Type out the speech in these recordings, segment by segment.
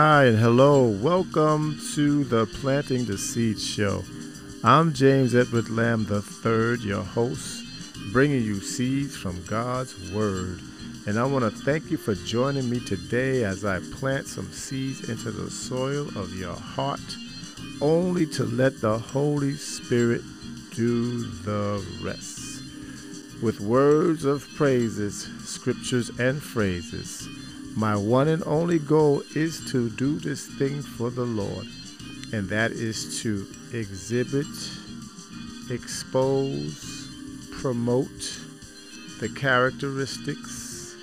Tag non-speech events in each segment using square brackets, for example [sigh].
Hi and hello. Welcome to the Planting the Seed Show. I'm James Edward Lamb III, your host, bringing you seeds from God's Word. And I want to thank you for joining me today as I plant some seeds into the soil of your heart, only to let the Holy Spirit do the rest. With words of praises, scriptures, and phrases, my one and only goal is to do this thing for the Lord, and that is to exhibit, expose, promote the characteristics,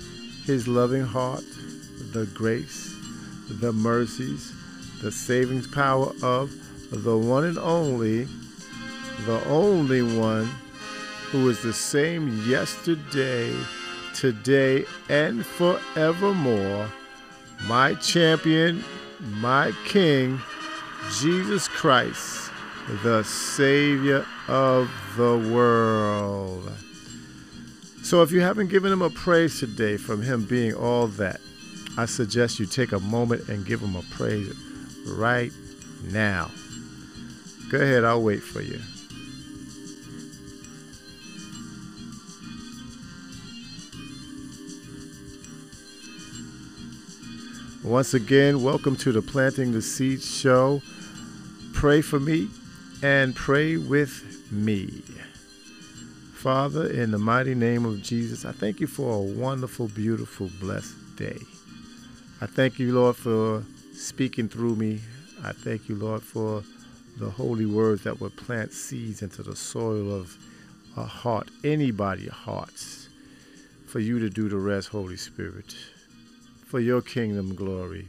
His loving heart, the grace, the mercies, the savings power of the one and only, the only one who is the same yesterday today and forevermore, my champion, my King, Jesus Christ, the Savior of the world. So, if you haven't given him a praise today from him being all that, I suggest you take a moment and give him a praise right now. Go ahead, I'll wait for you. Once again, welcome to the Planting the Seeds show. Pray for me and pray with me. Father, in the mighty name of Jesus, I thank you for a wonderful, beautiful, blessed day. I thank you, Lord, for speaking through me. I thank you, Lord, for the holy words that would plant seeds into the soil of a heart, anybody's hearts, for you to do the rest, Holy Spirit for your kingdom glory.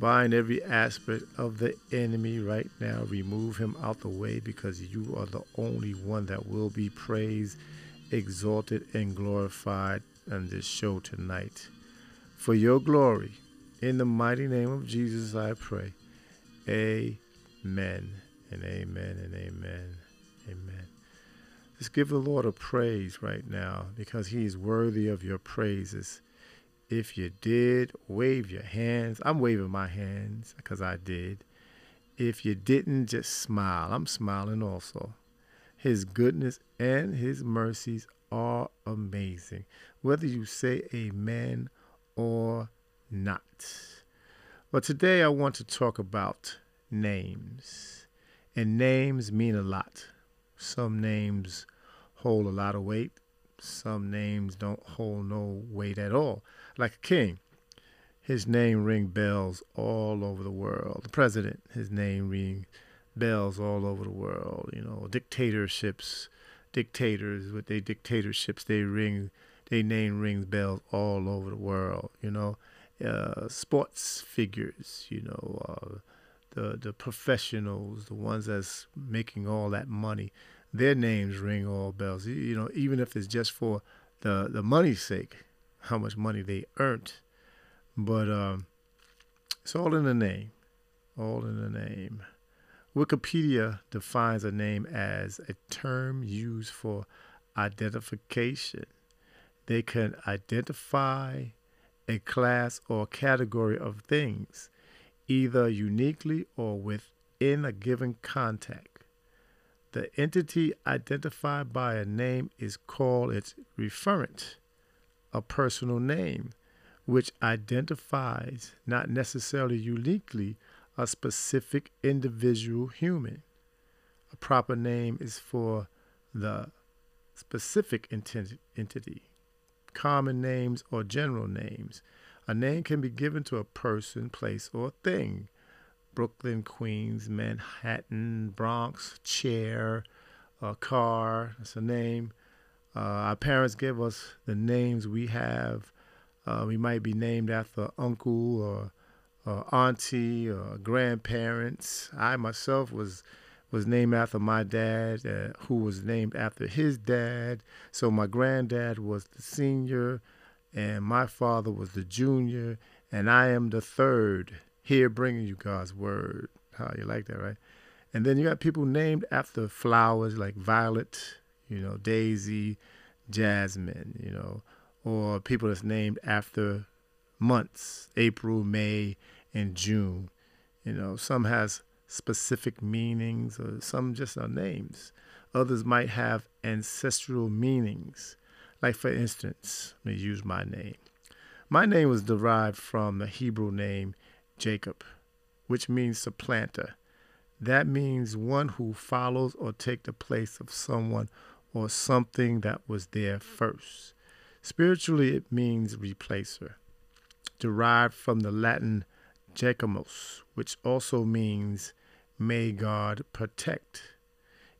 Bind every aspect of the enemy right now. Remove him out the way because you are the only one that will be praised, exalted, and glorified on this show tonight. For your glory, in the mighty name of Jesus, I pray. Amen and amen and amen. Amen. Just give the Lord a praise right now because he is worthy of your praises. If you did, wave your hands. I'm waving my hands because I did. If you didn't, just smile. I'm smiling also. His goodness and his mercies are amazing, whether you say amen or not. But today I want to talk about names. And names mean a lot. Some names hold a lot of weight, some names don't hold no weight at all like a king. His name ring bells all over the world. The president, his name ring bells all over the world. You know, dictatorships, dictators with their dictatorships, they ring, they name rings bells all over the world. You know, uh, sports figures. You know, uh, the the professionals, the ones that's making all that money, their names ring all bells. You know, even if it's just for the the money's sake how much money they earned. But um, it's all in the name. All in the name. Wikipedia defines a name as a term used for identification. They can identify a class or category of things, either uniquely or within a given context. The entity identified by a name is called its referent a personal name, which identifies, not necessarily uniquely, a specific individual human. A proper name is for the specific entity. Common names or general names. A name can be given to a person, place, or thing. Brooklyn, Queens, Manhattan, Bronx, chair, a car, that's a name. Uh, our parents give us the names we have. Uh, we might be named after uncle or, or auntie or grandparents. I myself was was named after my dad, uh, who was named after his dad. So my granddad was the senior, and my father was the junior, and I am the third here bringing you God's word. How you like that, right? And then you got people named after flowers like Violet, you know, Daisy, Jasmine, you know, or people that's named after months, April, May, and June. You know, some has specific meanings, or some just are names. Others might have ancestral meanings. Like, for instance, let me use my name. My name was derived from the Hebrew name Jacob, which means supplanter. That means one who follows or take the place of someone or something that was there first. Spiritually, it means replacer, derived from the Latin Jacomus, which also means may God protect.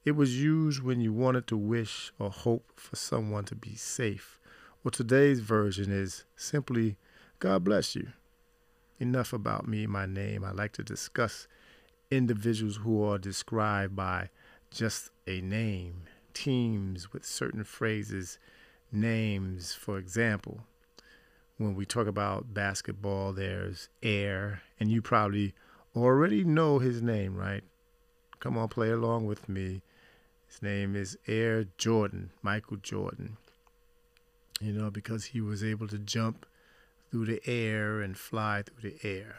It was used when you wanted to wish or hope for someone to be safe. Well, today's version is simply God bless you. Enough about me, my name. I like to discuss individuals who are described by just a name, teams with certain phrases, names, for example. When we talk about basketball, there's Air, and you probably already know his name, right? Come on, play along with me. His name is Air Jordan, Michael Jordan. You know, because he was able to jump through the air and fly through the air.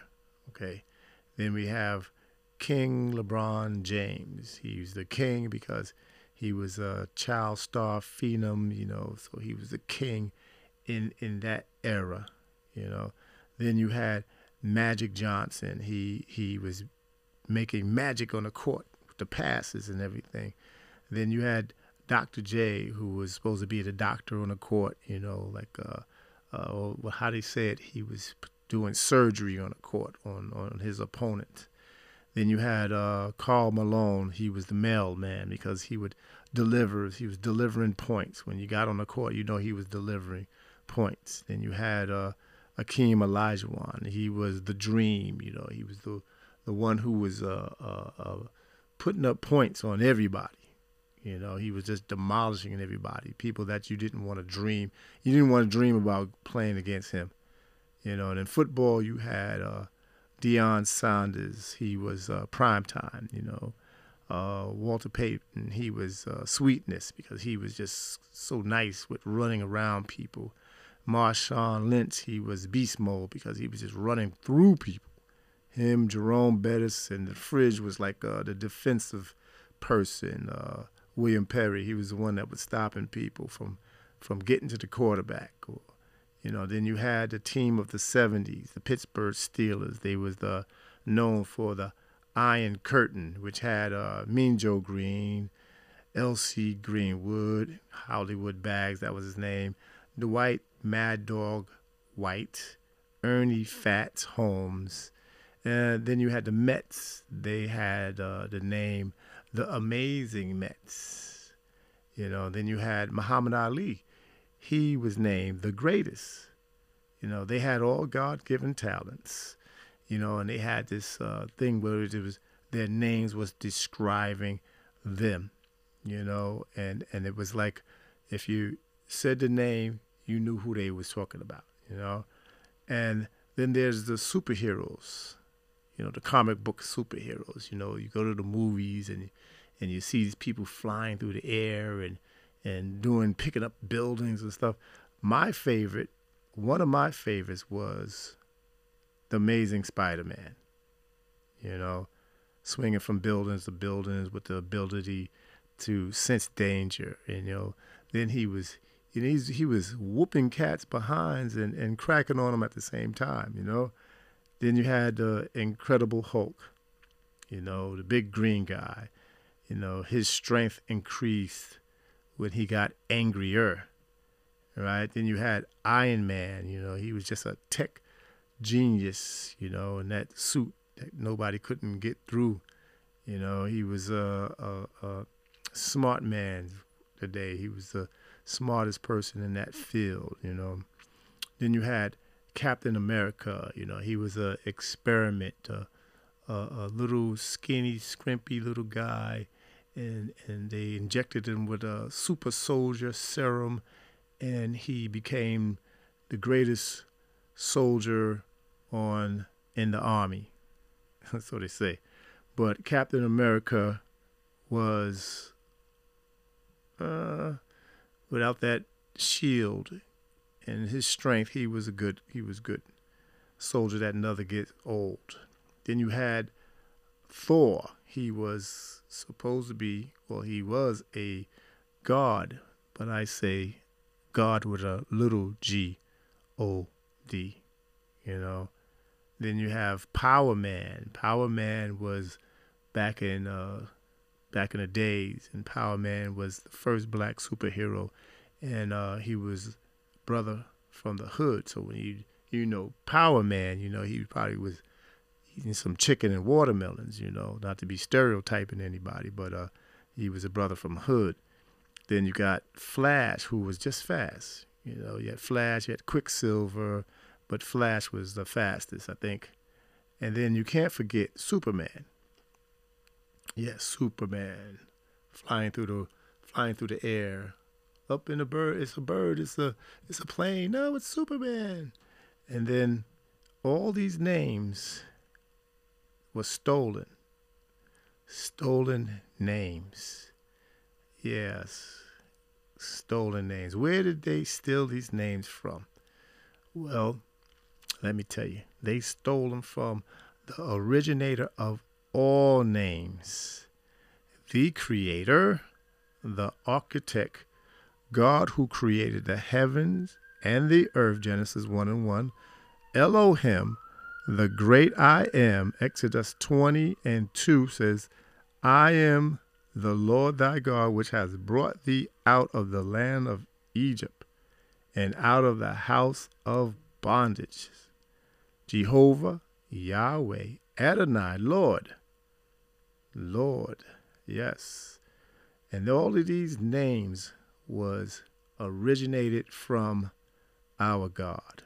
Okay. Then we have King LeBron James. He's the king because he was a child star phenom, you know, so he was a king in in that era, you know. Then you had Magic Johnson. He he was making magic on the court with the passes and everything. Then you had Dr. J, who was supposed to be the doctor on the court, you know, like uh, uh well, how they say it, he was doing surgery on the court on on his opponent. Then you had uh, Karl Malone. He was the mailman because he would deliver. He was delivering points. When you got on the court, you know he was delivering points. Then you had uh, Akeem Olajuwon. He was the dream. You know, he was the the one who was uh, uh, uh, putting up points on everybody. You know, he was just demolishing everybody. People that you didn't want to dream. You didn't want to dream about playing against him. You know, and in football, you had uh, Deion Sanders, he was uh, prime time, you know. Uh, Walter Payton, he was uh, sweetness because he was just so nice with running around people. Marshawn Lynch, he was beast mode because he was just running through people. Him, Jerome Bettis, and the fridge was like uh, the defensive person. Uh, William Perry, he was the one that was stopping people from from getting to the quarterback or you know, then you had the team of the 70s, the Pittsburgh Steelers. They was the known for the Iron Curtain, which had uh, Mean Joe Greene, L.C. Greenwood, Hollywood Bags, that was his name, Dwight Mad Dog White, Ernie Fats Holmes. And then you had the Mets. They had uh, the name The Amazing Mets. You know, then you had Muhammad Ali he was named the greatest. You know, they had all God given talents, you know, and they had this uh, thing where it was their names was describing them, you know, and, and it was like if you said the name, you knew who they was talking about, you know. And then there's the superheroes, you know, the comic book superheroes. You know, you go to the movies and and you see these people flying through the air and and doing picking up buildings and stuff. My favorite, one of my favorites was the Amazing Spider-Man. You know, swinging from buildings to buildings with the ability to sense danger. And you know, then he was, know, he's, he was whooping cats behinds and and cracking on them at the same time. You know, then you had the Incredible Hulk. You know, the big green guy. You know, his strength increased when he got angrier, right? Then you had Iron Man, you know, he was just a tech genius, you know, in that suit that nobody couldn't get through. You know, he was a, a, a smart man today. He was the smartest person in that field, you know. Then you had Captain America, you know, he was a experiment, a, a little skinny, scrimpy little guy and and they injected him with a super soldier serum, and he became the greatest soldier on in the army. [laughs] That's what they say. But Captain America was uh, without that shield and his strength, he was a good he was good. soldier that never gets old. Then you had Thor. He was supposed to be, well, he was a god, but I say God with a little g O D, you know. Then you have Power Man. Power Man was back in uh, back in the days, and Power Man was the first black superhero, and uh, he was brother from the hood. So when you you know Power Man, you know he probably was eating some chicken and watermelons. You know, not to be stereotyping anybody, but uh, he was a brother from hood. Then you got Flash, who was just fast. You know, you had Flash, you had Quicksilver, but Flash was the fastest, I think. And then you can't forget Superman. Yes, Superman, flying through the flying through the air, up in a bird. It's a bird. It's a it's a plane. No, it's Superman. And then all these names were stolen. Stolen names. Yes, stolen names. Where did they steal these names from? Well, let me tell you. They stole them from the originator of all names, the creator, the architect, God who created the heavens and the earth, Genesis 1 and 1, Elohim, the great I am, Exodus 20 and 2 says, I am the Lord thy God, which has brought thee out of the land of Egypt and out of the house of bondage. Jehovah, Yahweh, Adonai, Lord. Lord, yes. And all of these names was originated from our God.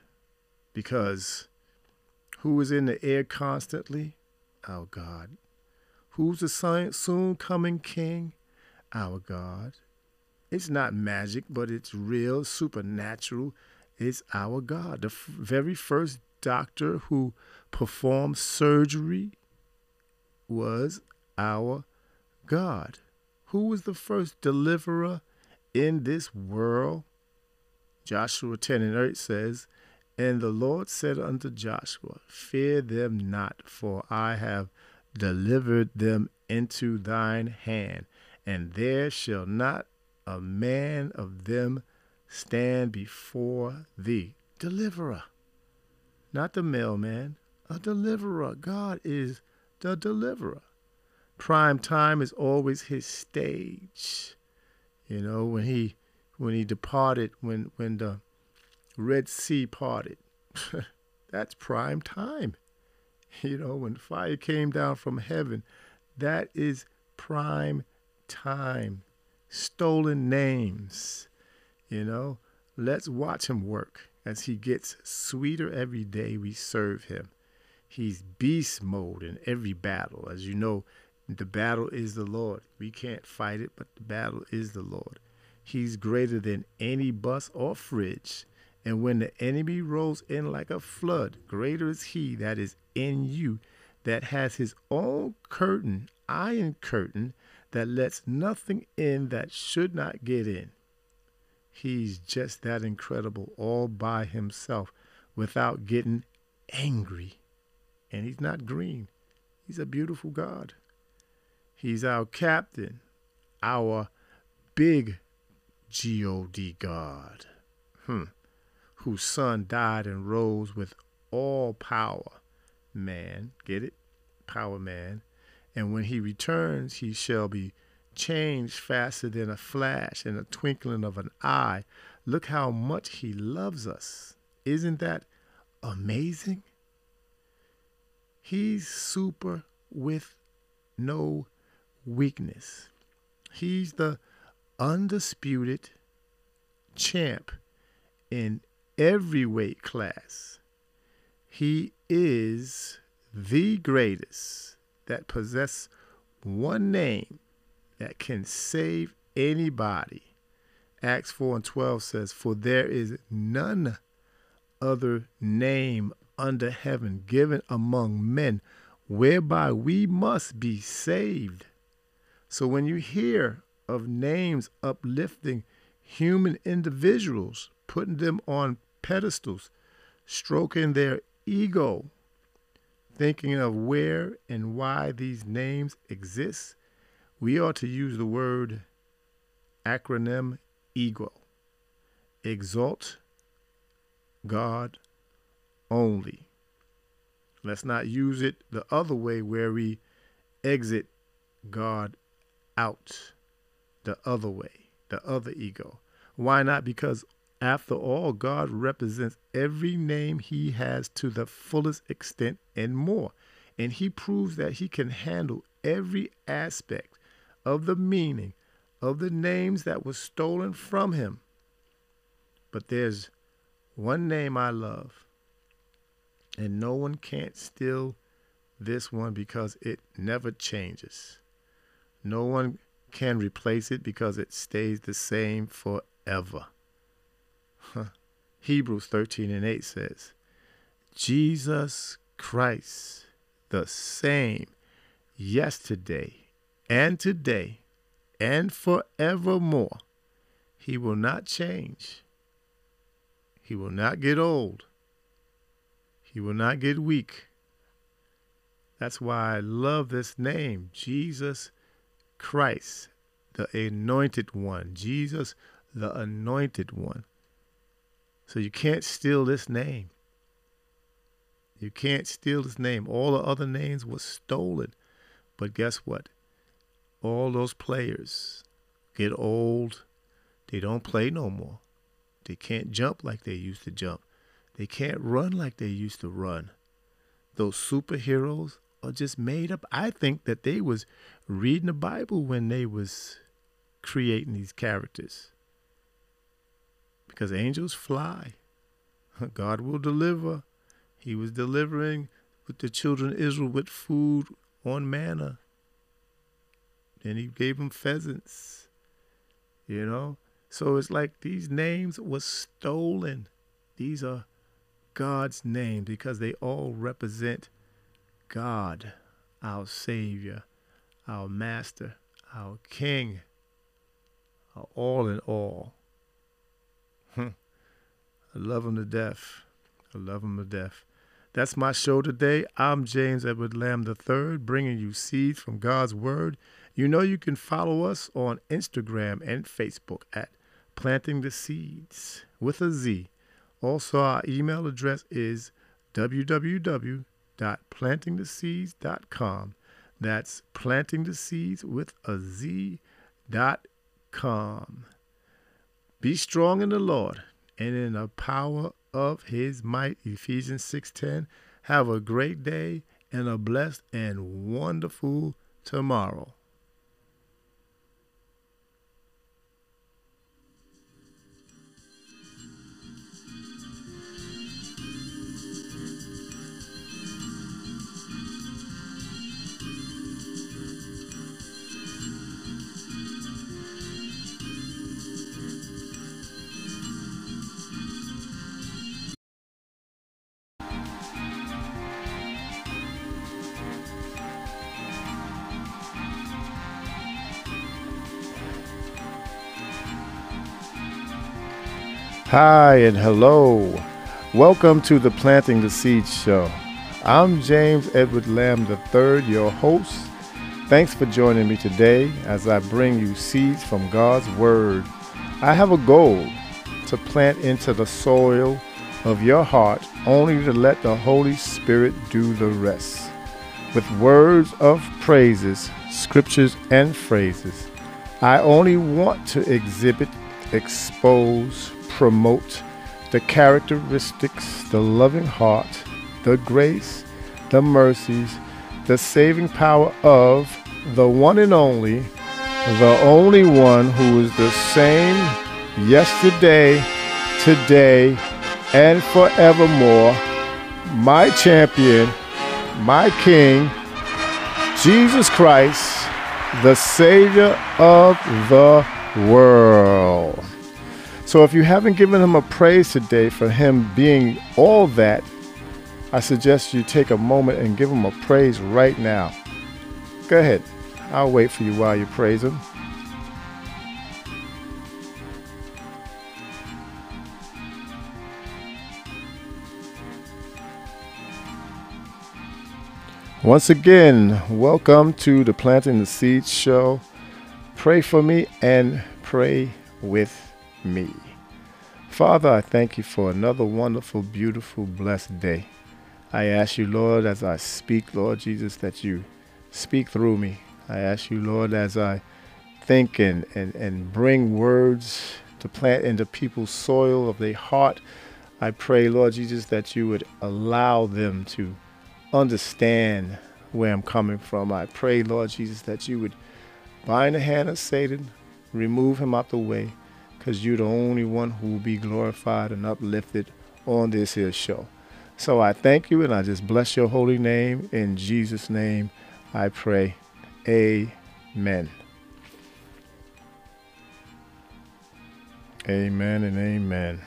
Because who is in the air constantly? Our God. Who's the soon coming King? Our God. It's not magic, but it's real, supernatural. It's our God. The f- very first doctor who performed surgery was our God. Who was the first deliverer in this world? Joshua 10 and 8 says, And the Lord said unto Joshua, Fear them not, for I have delivered them into thine hand, and there shall not a man of them stand before thee. Deliverer, not the mailman, a deliverer. God is the deliverer prime time is always his stage. You know, when he when he departed, when when the Red Sea parted, [laughs] that's prime time. You know, when fire came down from heaven, that is prime time. Stolen names. You know, let's watch him work as he gets sweeter every day we serve him. He's beast mode in every battle. As you know, the battle is the Lord. We can't fight it, but the battle is the Lord. He's greater than any bus or fridge. And when the enemy rolls in like a flood, greater is he that is in you, that has his own curtain, iron curtain, that lets nothing in that should not get in. He's just that incredible all by himself without getting angry. And he's not green. He's a beautiful God. He's our captain, our big God God, hmm, whose son died and rose with all power. Man, get it? Power man. And when he returns, he shall be changed faster than a flash in a twinkling of an eye. Look how much he loves us. Isn't that amazing? He's super with no weakness. He's the undisputed champ in every weight class. He is the greatest that possess one name that can save anybody. Acts 4 and 12 says, For there is none other name under heaven given among men whereby we must be saved. So when you hear of names uplifting human individuals, putting them on pedestals, stroking their ego, thinking of where and why these names exist, we ought to use the word acronym ego. Exalt God only. Let's not use it the other way where we exit God out the other way, the other ego. Why not? Because after all, God represents every name he has to the fullest extent and more. And he proves that he can handle every aspect of the meaning of the names that were stolen from him. But there's one name I love, and no one can't steal this one because it never changes. No one can replace it because it stays the same forever. Hebrews 13 and 8 says, Jesus Christ, the same yesterday and today and forevermore. He will not change. He will not get old. He will not get weak. That's why I love this name, Jesus Christ, the anointed one. Jesus, the anointed one. So you can't steal this name. You can't steal this name. All the other names were stolen. But guess what? All those players get old. They don't play no more. They can't jump like they used to jump. They can't run like they used to run. Those superheroes are just made up. I think that they was reading the Bible when they was creating these characters because angels fly. [laughs] God will deliver. He was delivering with the children of Israel with food on manna. Then he gave them pheasants. You know? So it's like these names were stolen. These are God's names because they all represent God, our Savior, our Master, our King, our all in all. Hmm. I love him to death. I love him to death. That's my show today. I'm James Edward Lamb III, bringing you seeds from God's Word. You know you can follow us on Instagram and Facebook at Planting the Seeds with a Z. Also, our email address is www.plantingtheseeds.com. That's planting the seeds with a Z dot com. Be strong in the Lord and in the power of his might. Ephesians 6:10. Have a great day and a blessed and wonderful tomorrow. Hi and hello. Welcome to the Planting the Seeds show. I'm James Edward Lamb III, your host. Thanks for joining me today as I bring you seeds from God's Word. I have a goal to plant into the soil of your heart, only to let the Holy Spirit do the rest. With words of praises, scriptures, and phrases, I only want to exhibit, expose, promote the characteristics, the loving heart, the grace, the mercies, the saving power of the one and only, the only one who is the same yesterday, today, and forevermore, my champion, my king, Jesus Christ, the Savior of the world. So if you haven't given him a praise today for him being all that, I suggest you take a moment and give him a praise right now. Go ahead. I'll wait for you while you praise him. Once again, welcome to the Planting the Seeds show. Pray for me and pray with me. Father, I thank you for another wonderful, beautiful, blessed day. I ask you, Lord, as I speak, Lord Jesus, that you speak through me. I ask you, Lord, as I think and, and, and bring words to plant into people's soil of their heart, I pray, Lord Jesus, that you would allow them to understand where I'm coming from. I pray, Lord Jesus, that you would bind the hand of Satan, remove him out the way, because you're the only one who will be glorified and uplifted on this here show. So I thank you and I just bless your holy name. In Jesus' name, I pray. Amen. Amen and amen.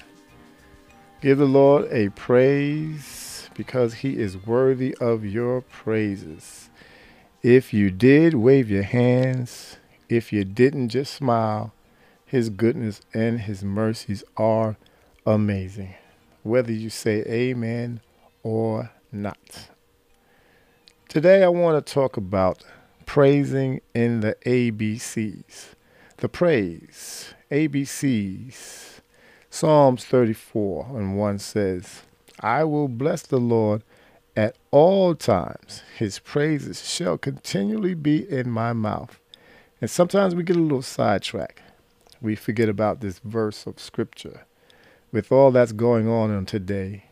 Give the Lord a praise because he is worthy of your praises. If you did, wave your hands. If you didn't, just smile. His goodness and his mercies are amazing, whether you say amen or not. Today, I want to talk about praising in the ABCs. The praise, ABCs. Psalms 34 and 1 says, I will bless the Lord at all times. His praises shall continually be in my mouth. And sometimes we get a little sidetracked. We forget about this verse of scripture. With all that's going on in today,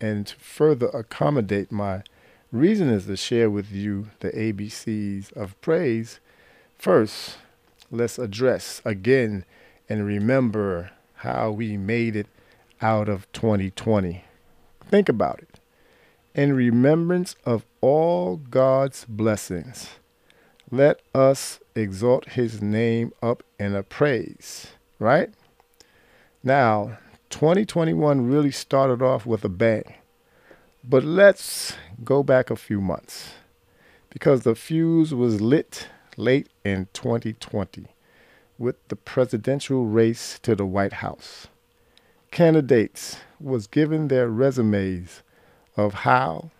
and to further accommodate my reason is to share with you the ABCs of praise. First, let's address again and remember how we made it out of 2020. Think about it. In remembrance of all God's blessings, let us exalt his name up in a praise, right? Now, 2021 really started off with a bang. But let's go back a few months because the fuse was lit late in 2020 with the presidential race to the White House. Candidates was given their resumes of how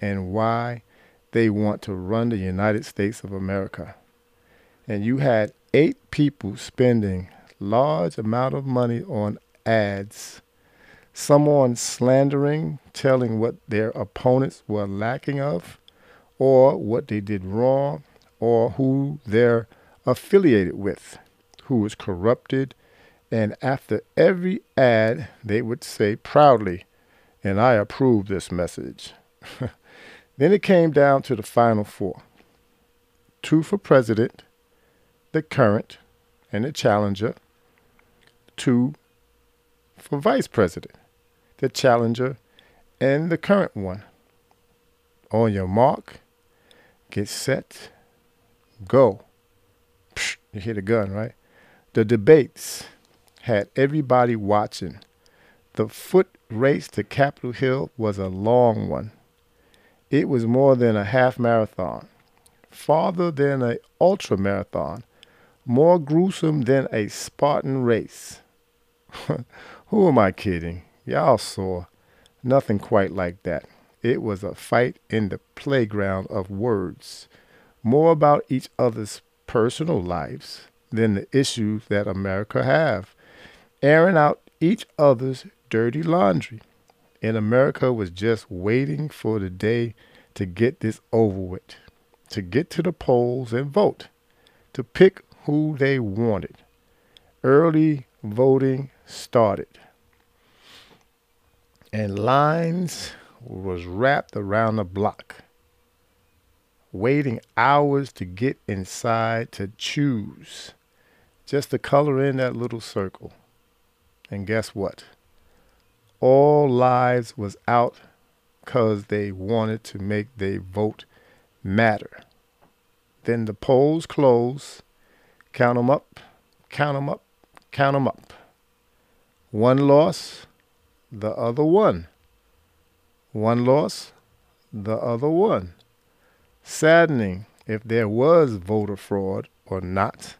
and why they want to run the United States of America. And you had eight people spending large amount of money on ads, someone slandering, telling what their opponents were lacking of, or what they did wrong, or who they're affiliated with, who was corrupted and after every ad, they would say proudly, and I approve this message. [laughs] then it came down to the final four two for president, the current, and the challenger, two for vice president, the challenger, and the current one. On your mark, get set, go. Psh, you hear the gun, right? The debates had everybody watching. The foot race to Capitol Hill was a long one. It was more than a half marathon, farther than an ultra marathon, more gruesome than a Spartan race. [laughs] Who am I kidding? Y'all saw nothing quite like that. It was a fight in the playground of words, more about each other's personal lives than the issues that America have airing out each other's dirty laundry. And America was just waiting for the day to get this over with, to get to the polls and vote, to pick who they wanted. Early voting started. And lines was wrapped around the block, waiting hours to get inside to choose, just to color in that little circle. And guess what? All lives was out because they wanted to make their vote matter. Then the polls close. Count 'em up, count 'em up, count 'em up. One loss, the other one. One loss, the other one. Saddening if there was voter fraud or not.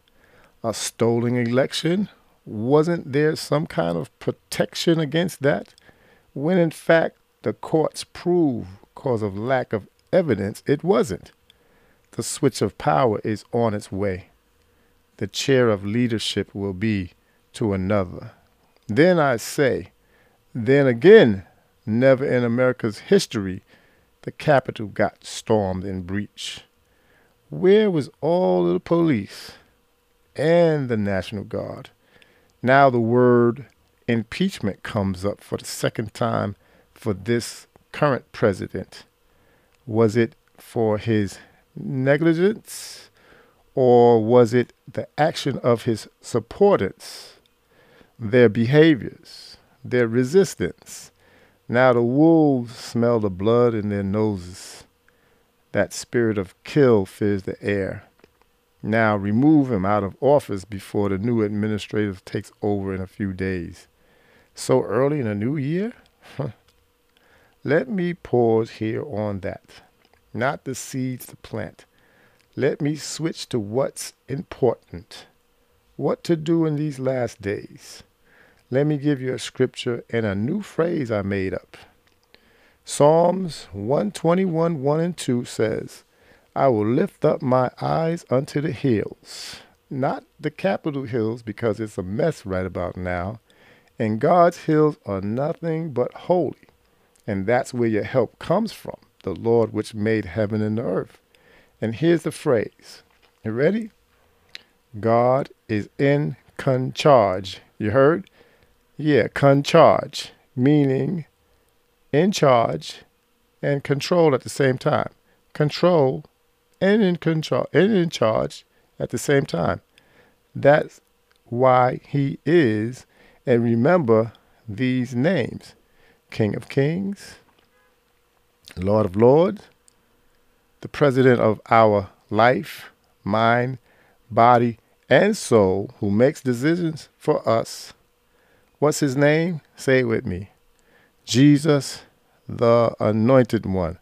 A stolen election wasn't there some kind of protection against that? When in fact the courts prove, because of lack of evidence it wasn't. The switch of power is on its way. The chair of leadership will be to another. Then I say, then again, never in America's history the Capitol got stormed and breached. Where was all the police and the National Guard? Now the word impeachment comes up for the second time for this current president. Was it for his negligence or was it the action of his supporters, their behaviors, their resistance? Now the wolves smell the blood in their noses. That spirit of kill fills the air. Now remove him out of office before the new administrator takes over in a few days. So early in a new year? Let me pause here on that. Not the seeds to plant. Let me switch to what's important. What to do in these last days. Let me give you a scripture and a new phrase I made up. Psalms 121, 1 and 2 says, I will lift up my eyes unto the hills, not the Capitol hills because it's a mess right about now. And God's hills are nothing but holy. And that's where your help comes from, the Lord which made heaven and earth. And here's the phrase. You ready? God is in con charge. You heard? Yeah, concharge, meaning in charge and control at the same time. Control and in control and in charge at the same time. That's why he is. And remember these names King of Kings, Lord of Lords, the President of our life, mind, body, and soul, who makes decisions for us What's his name? Say it with me. Jesus, the anointed one.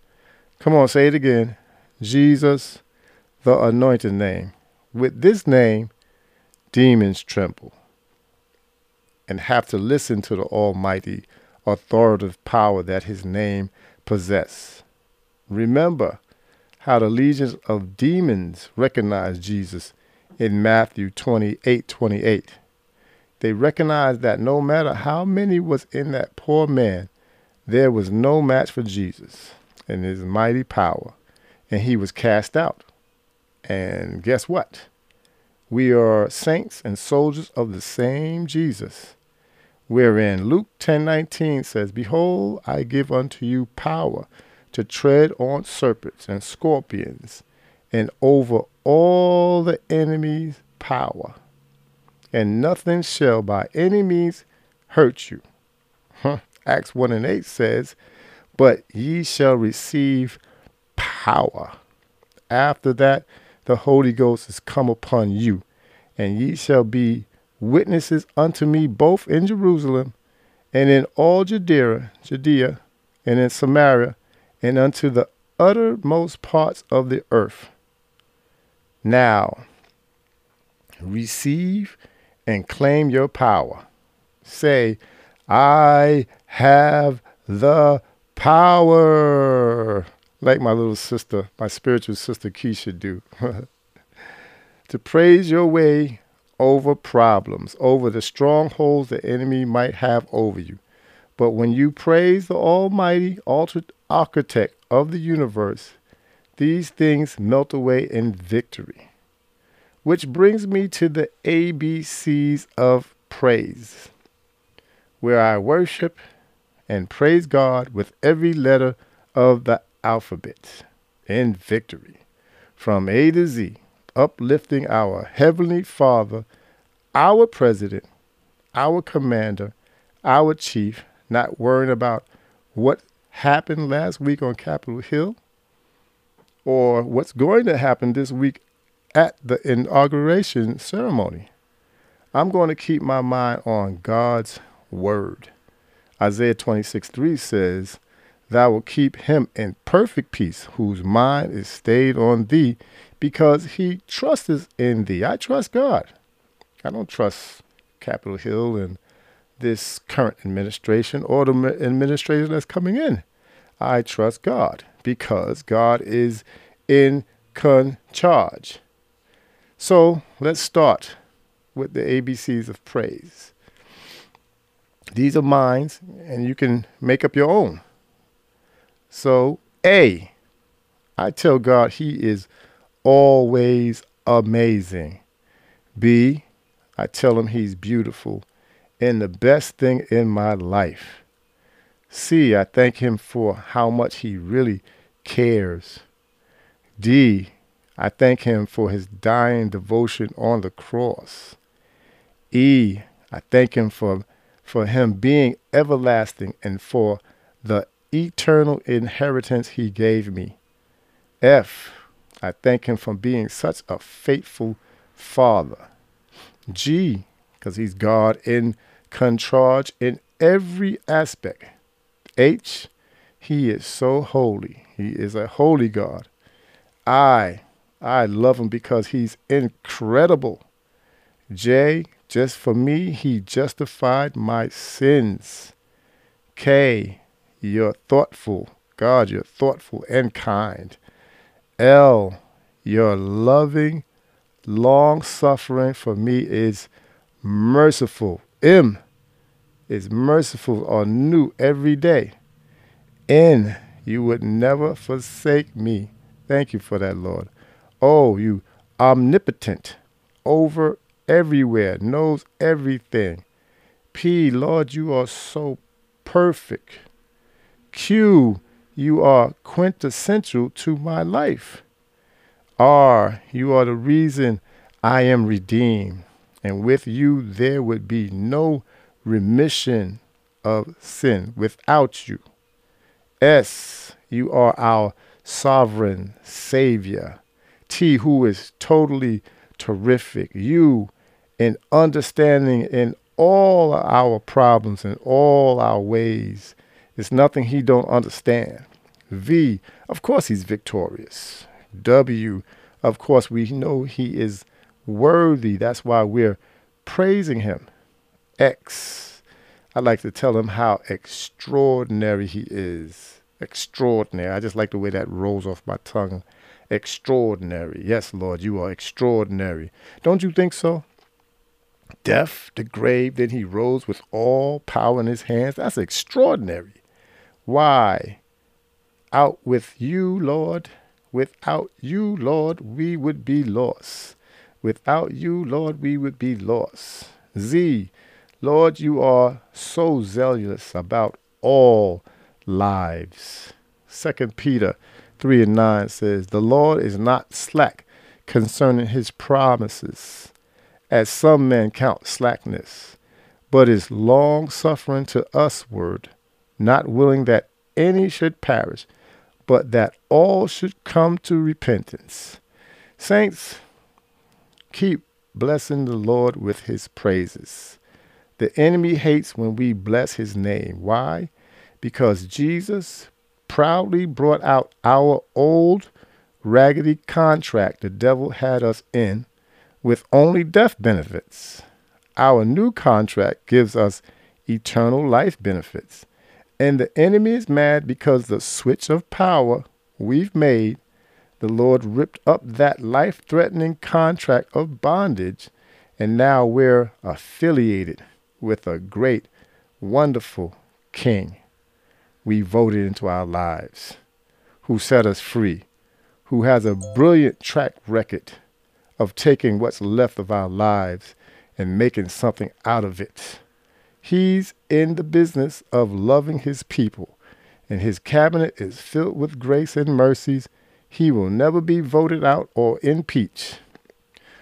Come on, say it again. Jesus, the anointed name. With this name, demons tremble and have to listen to the almighty authoritative power that his name possess. Remember how the legions of demons recognized Jesus in Matthew 28 28. They recognized that no matter how many was in that poor man, there was no match for Jesus and his mighty power. And he was cast out. And guess what? We are saints and soldiers of the same Jesus. Wherein Luke 10:19 says, Behold, I give unto you power to tread on serpents and scorpions and over all the enemy's power and nothing shall by any means hurt you. Huh. Acts 1 and 8 says, But ye shall receive power. After that, the Holy Ghost is come upon you, and ye shall be witnesses unto me both in Jerusalem and in all Judea, Judea and in Samaria, and unto the uttermost parts of the earth. Now, receive and claim your power. Say, I have the power, like my little sister, my spiritual sister Keisha do. [laughs] to praise your way over problems, over the strongholds the enemy might have over you. But when you praise the Almighty architect of the universe, these things melt away in victory. Which brings me to the ABCs of praise, where I worship and praise God with every letter of the alphabet in victory, from A to Z, uplifting our Heavenly Father, our President, our Commander, our Chief, not worrying about what happened last week on Capitol Hill or what's going to happen this week at the inauguration ceremony. I'm going to keep my mind on God's word. Isaiah 26 3 says, Thou will keep him in perfect peace, whose mind is stayed on thee, because he trusteth in thee. I trust God. I don't trust Capitol Hill and this current administration or the administration that's coming in. I trust God because God is in con charge. So let's start with the ABCs of praise. These are mine, and you can make up your own. So, A, I tell God He is always amazing. B, I tell Him He's beautiful and the best thing in my life. C, I thank Him for how much He really cares. D, I thank Him for His dying devotion on the cross. E, I thank Him for, for Him being everlasting and for the eternal inheritance He gave me. F, I thank Him for being such a faithful Father. G, because He's God in control in every aspect. H, He is so holy. He is a holy God. I, I love Him because He's incredible. J, just for me, He justified my sins. K, you're thoughtful. God, you're thoughtful and kind. L, your loving, long suffering for me is merciful. M is merciful or new every day. N, you would never forsake me. Thank you for that, Lord. Oh, you omnipotent, over everywhere, knows everything. P, Lord, you are so perfect. Q, you are quintessential to my life. R, you are the reason I am redeemed, and with you there would be no remission of sin without you. S, you are our sovereign Savior. T, who is totally terrific. You, in understanding in all our problems and all our ways. It's nothing he don't understand. V, of course he's victorious. W, of course we know he is worthy. That's why we're praising him. X, I like to tell him how extraordinary he is. Extraordinary. I just like the way that rolls off my tongue. Extraordinary. Yes, Lord, you are extraordinary. Don't you think so? Death, the grave, then he rose with all power in his hands. That's extraordinary. Why? Out with you, Lord. Without you, Lord, we would be lost. Without you, Lord, we would be lost. Z, Lord, you are so zealous about all lives. Second Peter 3 and 9 says, The Lord is not slack concerning his promises, as some men count slackness, but is long suffering to usward, not willing that any should perish, but that all should come to repentance. Saints, keep blessing the Lord with his praises. The enemy hates when we bless his name. Why? Because Jesus proudly brought out our old raggedy contract the devil had us in with only death benefits. Our new contract gives us eternal life benefits. And the enemy is mad because the switch of power we've made, the Lord ripped up that life threatening contract of bondage, and now we're affiliated with a great, wonderful King we voted into our lives, who set us free, who has a brilliant track record of taking what's left of our lives and making something out of it. He's in the business of loving his people, and his cabinet is filled with grace and mercies. He will never be voted out or impeached.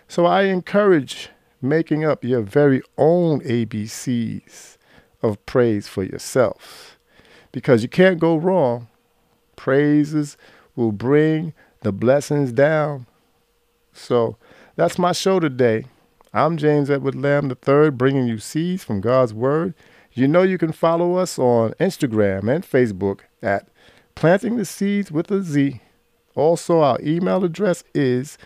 So I encourage making up your very own ABCs of praise for yourself because you can't go wrong. Praises will bring the blessings down. So that's my show today. I'm James Edward Lamb III, bringing you seeds from God's Word. You know you can follow us on Instagram and Facebook at Planting the Seeds with a Z. Also, our email address is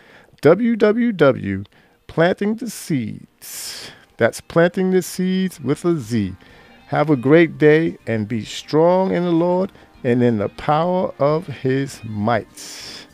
www.plantingtheseeds. That's planting the seeds with a Z have a great day and be strong in the Lord and in the power of his might.